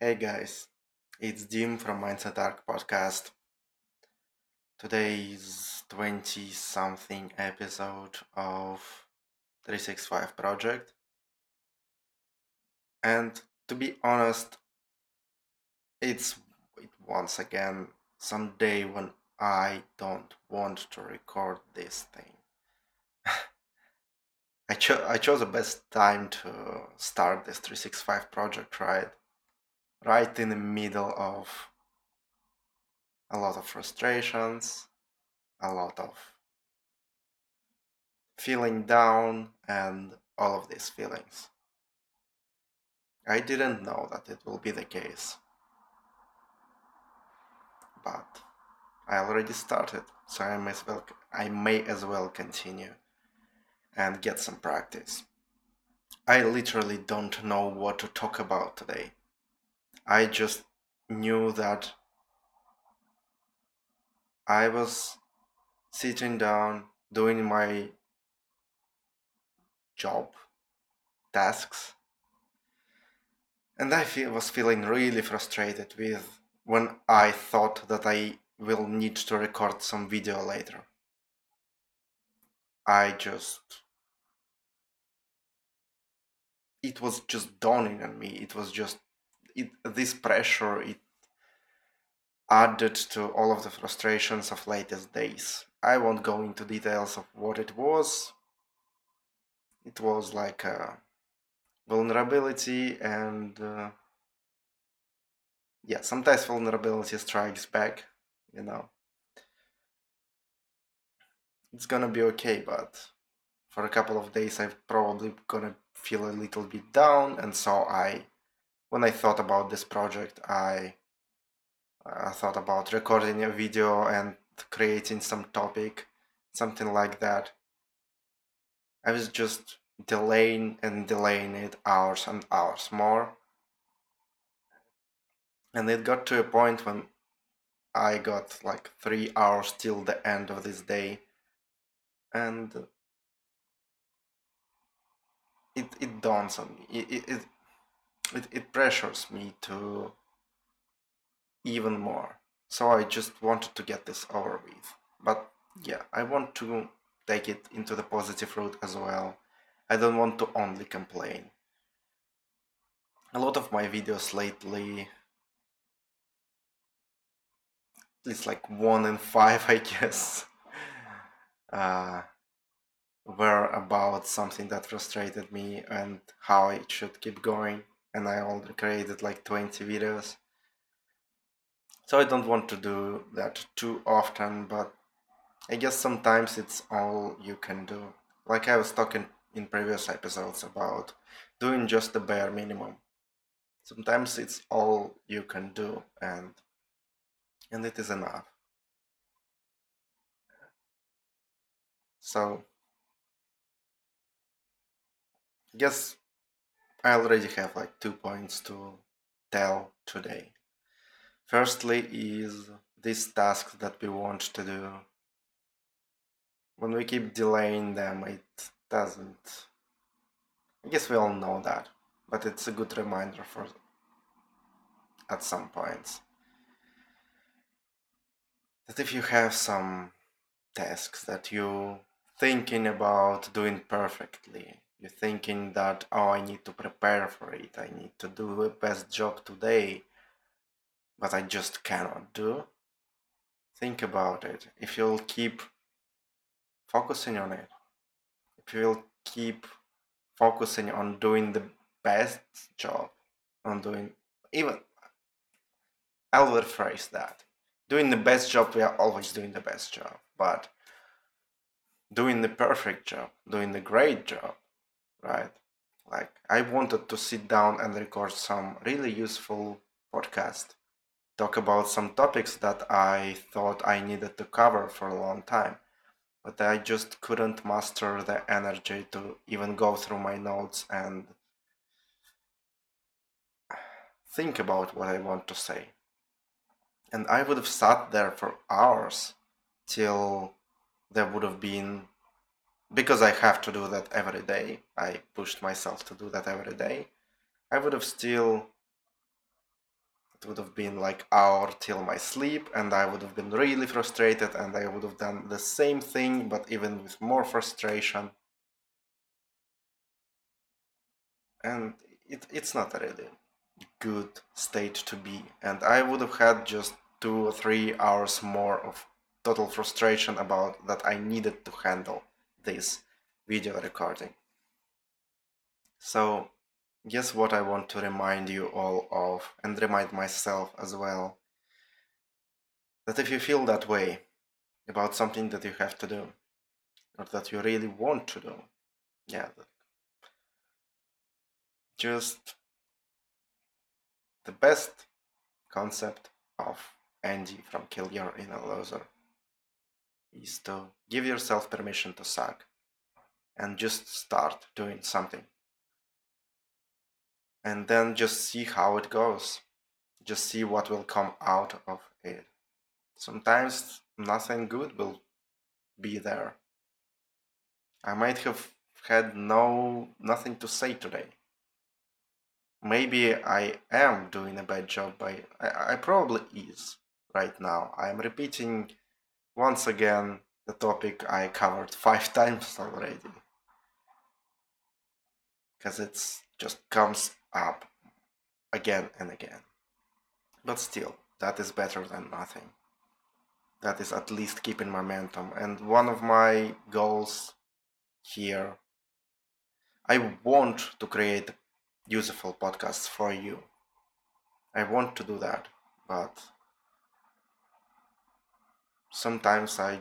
Hey guys, it's Dim from Mindset Ark podcast. Today is 20 something episode of 365 project. And to be honest, it's it once again some day when I don't want to record this thing. I, cho- I chose the best time to start this 365 project, right? Right in the middle of a lot of frustrations, a lot of feeling down, and all of these feelings. I didn't know that it will be the case. But I already started, so I may as well I may as well continue and get some practice. I literally don't know what to talk about today. I just knew that I was sitting down doing my job tasks and I feel, was feeling really frustrated with when I thought that I will need to record some video later. I just it was just dawning on me. It was just it, this pressure it added to all of the frustrations of latest days. I won't go into details of what it was. It was like a vulnerability and uh, yeah, sometimes vulnerability strikes back, you know. It's gonna be okay, but for a couple of days I'm probably gonna feel a little bit down, and so I, when I thought about this project, I, thought about recording a video and creating some topic, something like that. I was just delaying and delaying it hours and hours more. And it got to a point when I got like three hours till the end of this day. And it, it dawns on me. It, it, it, it pressures me to even more. So I just wanted to get this over with. But yeah, I want to take it into the positive route as well. I don't want to only complain. A lot of my videos lately, it's like one in five, I guess, uh, were about something that frustrated me and how it should keep going. And I already created like 20 videos. So I don't want to do that too often, but I guess sometimes it's all you can do. Like I was talking in previous episodes about doing just the bare minimum. Sometimes it's all you can do and and it is enough. So I guess I already have like two points to tell today. Firstly is this task that we want to do. When we keep delaying them, it doesn't. I guess we all know that, but it's a good reminder for at some points that if you have some tasks that you thinking about doing perfectly you're thinking that oh i need to prepare for it. I need to do the best job today. But i just cannot do. Think about it. If you'll keep focusing on it if you'll keep focusing on doing the best job on doing even i'll rephrase that. Doing the best job we are always doing the best job. But doing the perfect job doing the great job right? Like i wanted to sit down and record some really useful podcast talk about some topics that i thought i needed to cover for a long time but i just couldn't master the energy to even go through my notes and think about what i want to say. And I would have sat there for hours till there would have been because I have to do that every day. I pushed myself to do that every day. I would have still it would have been like hour till my sleep and I would have been really frustrated and I would have done the same thing but even with more frustration. And it, it's not a really good state to be and I would have had just two or three hours more of total frustration about that I needed to handle this video recording. So guess what I want to remind you all of and remind myself as well that if you feel that way about something that you have to do or that you really want to do, yeah, just the best concept of Andy from Kill Your Inner Loser is to give yourself permission to suck and just start doing something. And then just see how it goes. Just see what will come out of it. Sometimes nothing good will be there. I might have had no nothing to say today. Maybe I am doing a bad job by I, I probably is right now. I am repeating once again the topic I covered five times already. Because it just comes up again and again. But still, that is better than nothing. That is at least keeping momentum. And one of my goals here, I want to create useful podcasts for you. I want to do that, but sometimes I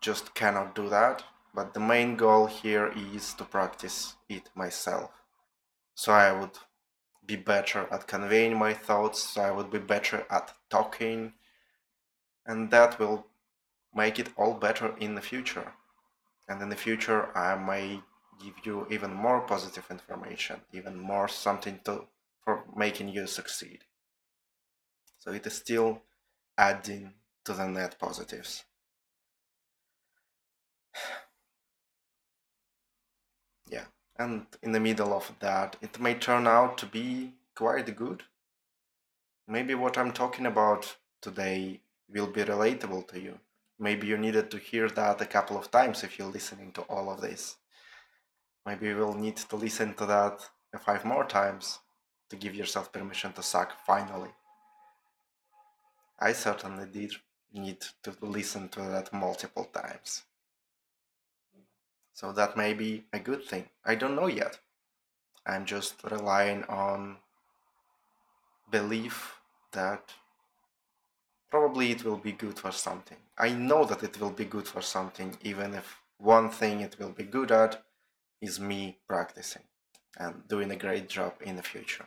just cannot do that. But the main goal here is to practice it myself. So I would be better at conveying my thoughts, so I would be better at talking, and that will make it all better in the future. And in the future, I may give you even more positive information, even more something to for making you succeed. So it is still adding to the net positives. yeah, and in the middle of that, it may turn out to be quite good. Maybe what I'm talking about today will be relatable to you. Maybe you needed to hear that a couple of times if you're listening to all of this. Maybe you will need to listen to that five more times to give yourself permission to suck finally. I certainly did need to listen to that multiple times. So that may be a good thing. I don't know yet. I'm just relying on belief that probably it will be good for something. I know that it will be good for something, even if one thing it will be good at is me practicing and doing a great job in the future.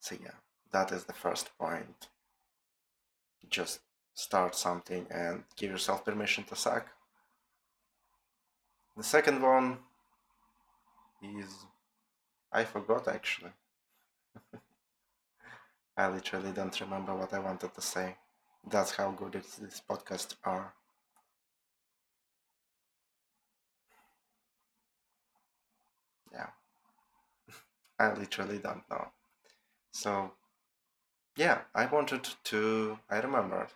So, yeah, that is the first point just start something and give yourself permission to suck. The second one is I forgot actually. I literally don't remember what I wanted to say. That's how good these podcasts are. Yeah. I literally don't know. So, yeah, I wanted to. I remembered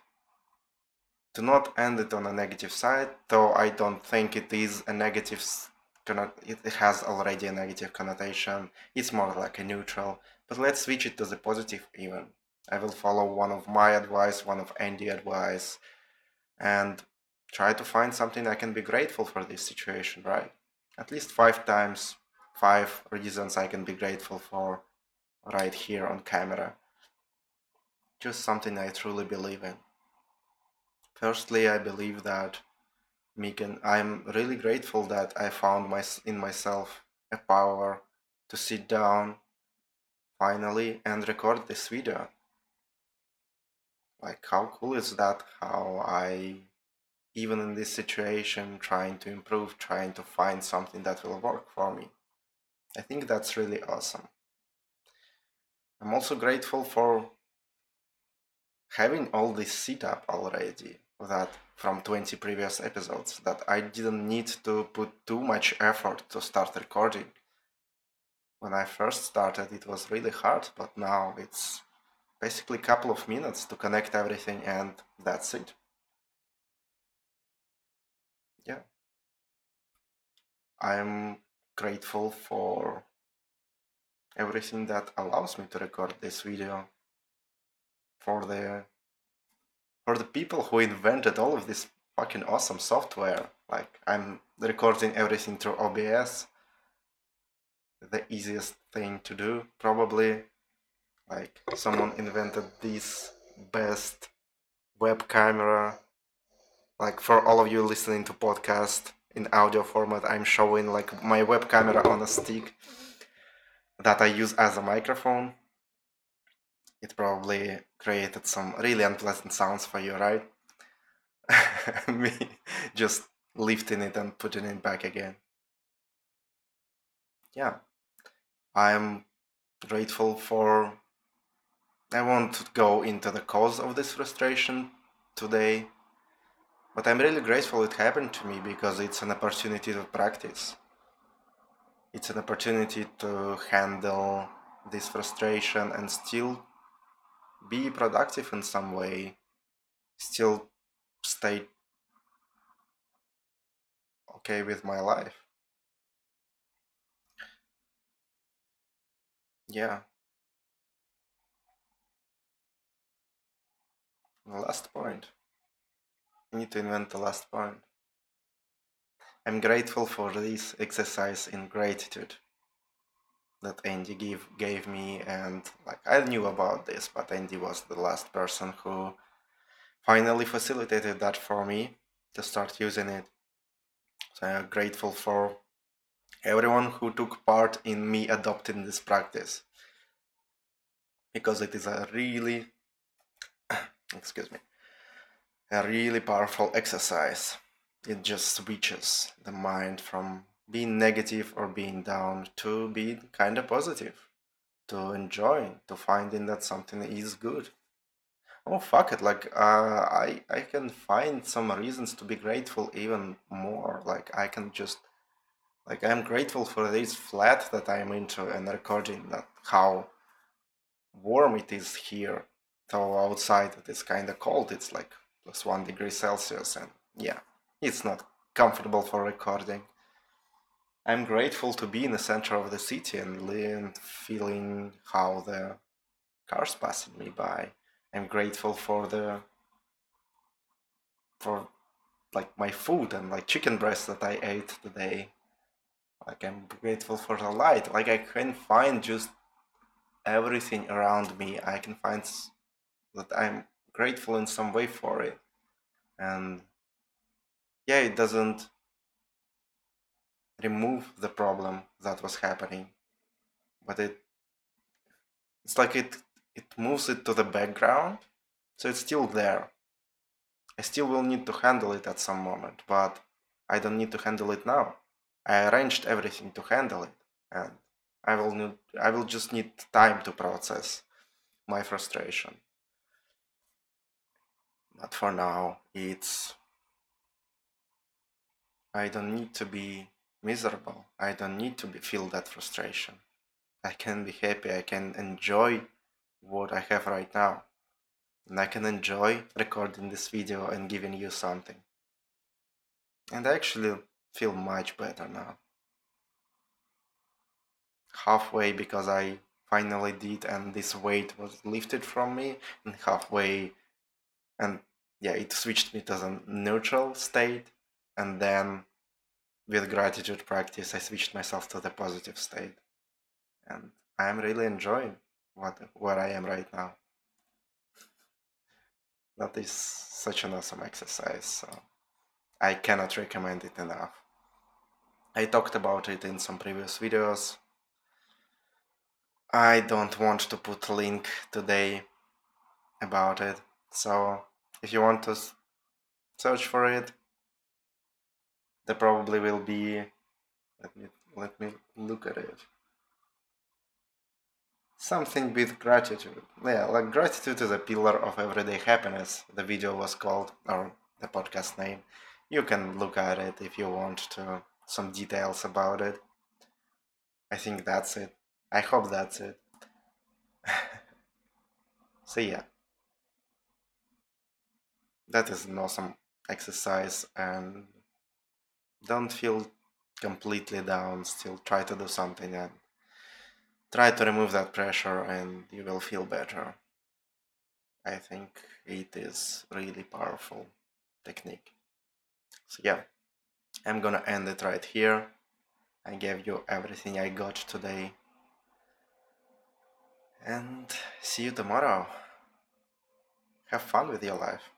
to not end it on a negative side, though I don't think it is a negative it has already a negative connotation. It's more like a neutral. But let's switch it to the positive even. I will follow one of my advice, one of Andy advice, and try to find something I can be grateful for this situation, right? At least five times, five reasons I can be grateful for right here on camera. Just something I truly believe in. Firstly, I believe that Megan, I'm really grateful that I found my, in myself a power to sit down finally and record this video. Like, how cool is that? How I, even in this situation, trying to improve, trying to find something that will work for me. I think that's really awesome. I'm also grateful for having all this set up already that from 20 previous episodes that I didn't need to put too much effort to start recording. when I first started, it was really hard, but now it's basically a couple of minutes to connect everything, and that's it. Yeah. I'm grateful for everything that allows me to record this video for the for the people who invented all of this fucking awesome software. Like i'm recording everything through obs the easiest thing to do probably. Like someone invented this best web camera. Like for all of you listening to podcast in audio format i'm showing like my web camera on a stick that i use as a microphone it probably created some really unpleasant sounds for you right? Me just lifting it and putting it back again. Yeah. I'm grateful for i won't go into the cause of this frustration today but I'm really grateful it happened to me because it's an opportunity to practice. It's an opportunity to handle this frustration and still be productive in some way, still stay okay with my life. Yeah. The last point. I need to invent the last point. I'm grateful for this exercise in gratitude that Andy gave gave me and like I knew about this, but Andy was the last person who finally facilitated that for me to start using it. So I'm grateful for everyone who took part in me adopting this practice because it is a really excuse me a really powerful exercise. It just switches the mind from being negative or being down to be kind of positive, to enjoy, to finding that something is good. Oh fuck it! Like uh, I I can find some reasons to be grateful even more. Like I can just like I'm grateful for this flat that I'm into and recording that how warm it is here. Though outside it is kind of cold. It's like plus one degree Celsius, and yeah, it's not comfortable for recording. I'm grateful to be in the center of the city and feeling how the cars passing me by. I'm grateful for the for like my food and like chicken breast that I ate today. Like I'm grateful for the light. Like I can find just everything around me. I can find that I'm grateful in some way for it and yeah it doesn't remove the problem that was happening. But it it's like it it moves it to the background so it's still there. I still will need to handle it at some moment but i don't need to handle it now. I arranged everything to handle it and i will need i will just need time to process my frustration. But for now, it's. I don't need to be miserable. I don't need to be, feel that frustration. I can be happy. I can enjoy what I have right now. And I can enjoy recording this video and giving you something. And I actually feel much better now. Halfway because I finally did and this weight was lifted from me, and halfway and yeah, it switched me to the neutral state, and then with gratitude practice, I switched myself to the positive state, and I'm really enjoying what where I am right now. That is such an awesome exercise. So I cannot recommend it enough. I talked about it in some previous videos. I don't want to put a link today about it, so if you want to search for it there probably will be. Let me let me look at it. Something with gratitude. Yeah like gratitude is a pillar of everyday happiness. The video was called or the podcast name. You can look at it if you want to some details about it. I think that's it. I hope that's it. so yeah. That is an awesome exercise and don't feel completely down, still try to do something and try to remove that pressure and you will feel better. I think it is really powerful technique. So yeah, I'm gonna end it right here. I gave you everything I got today. And see you tomorrow. Have fun with your life.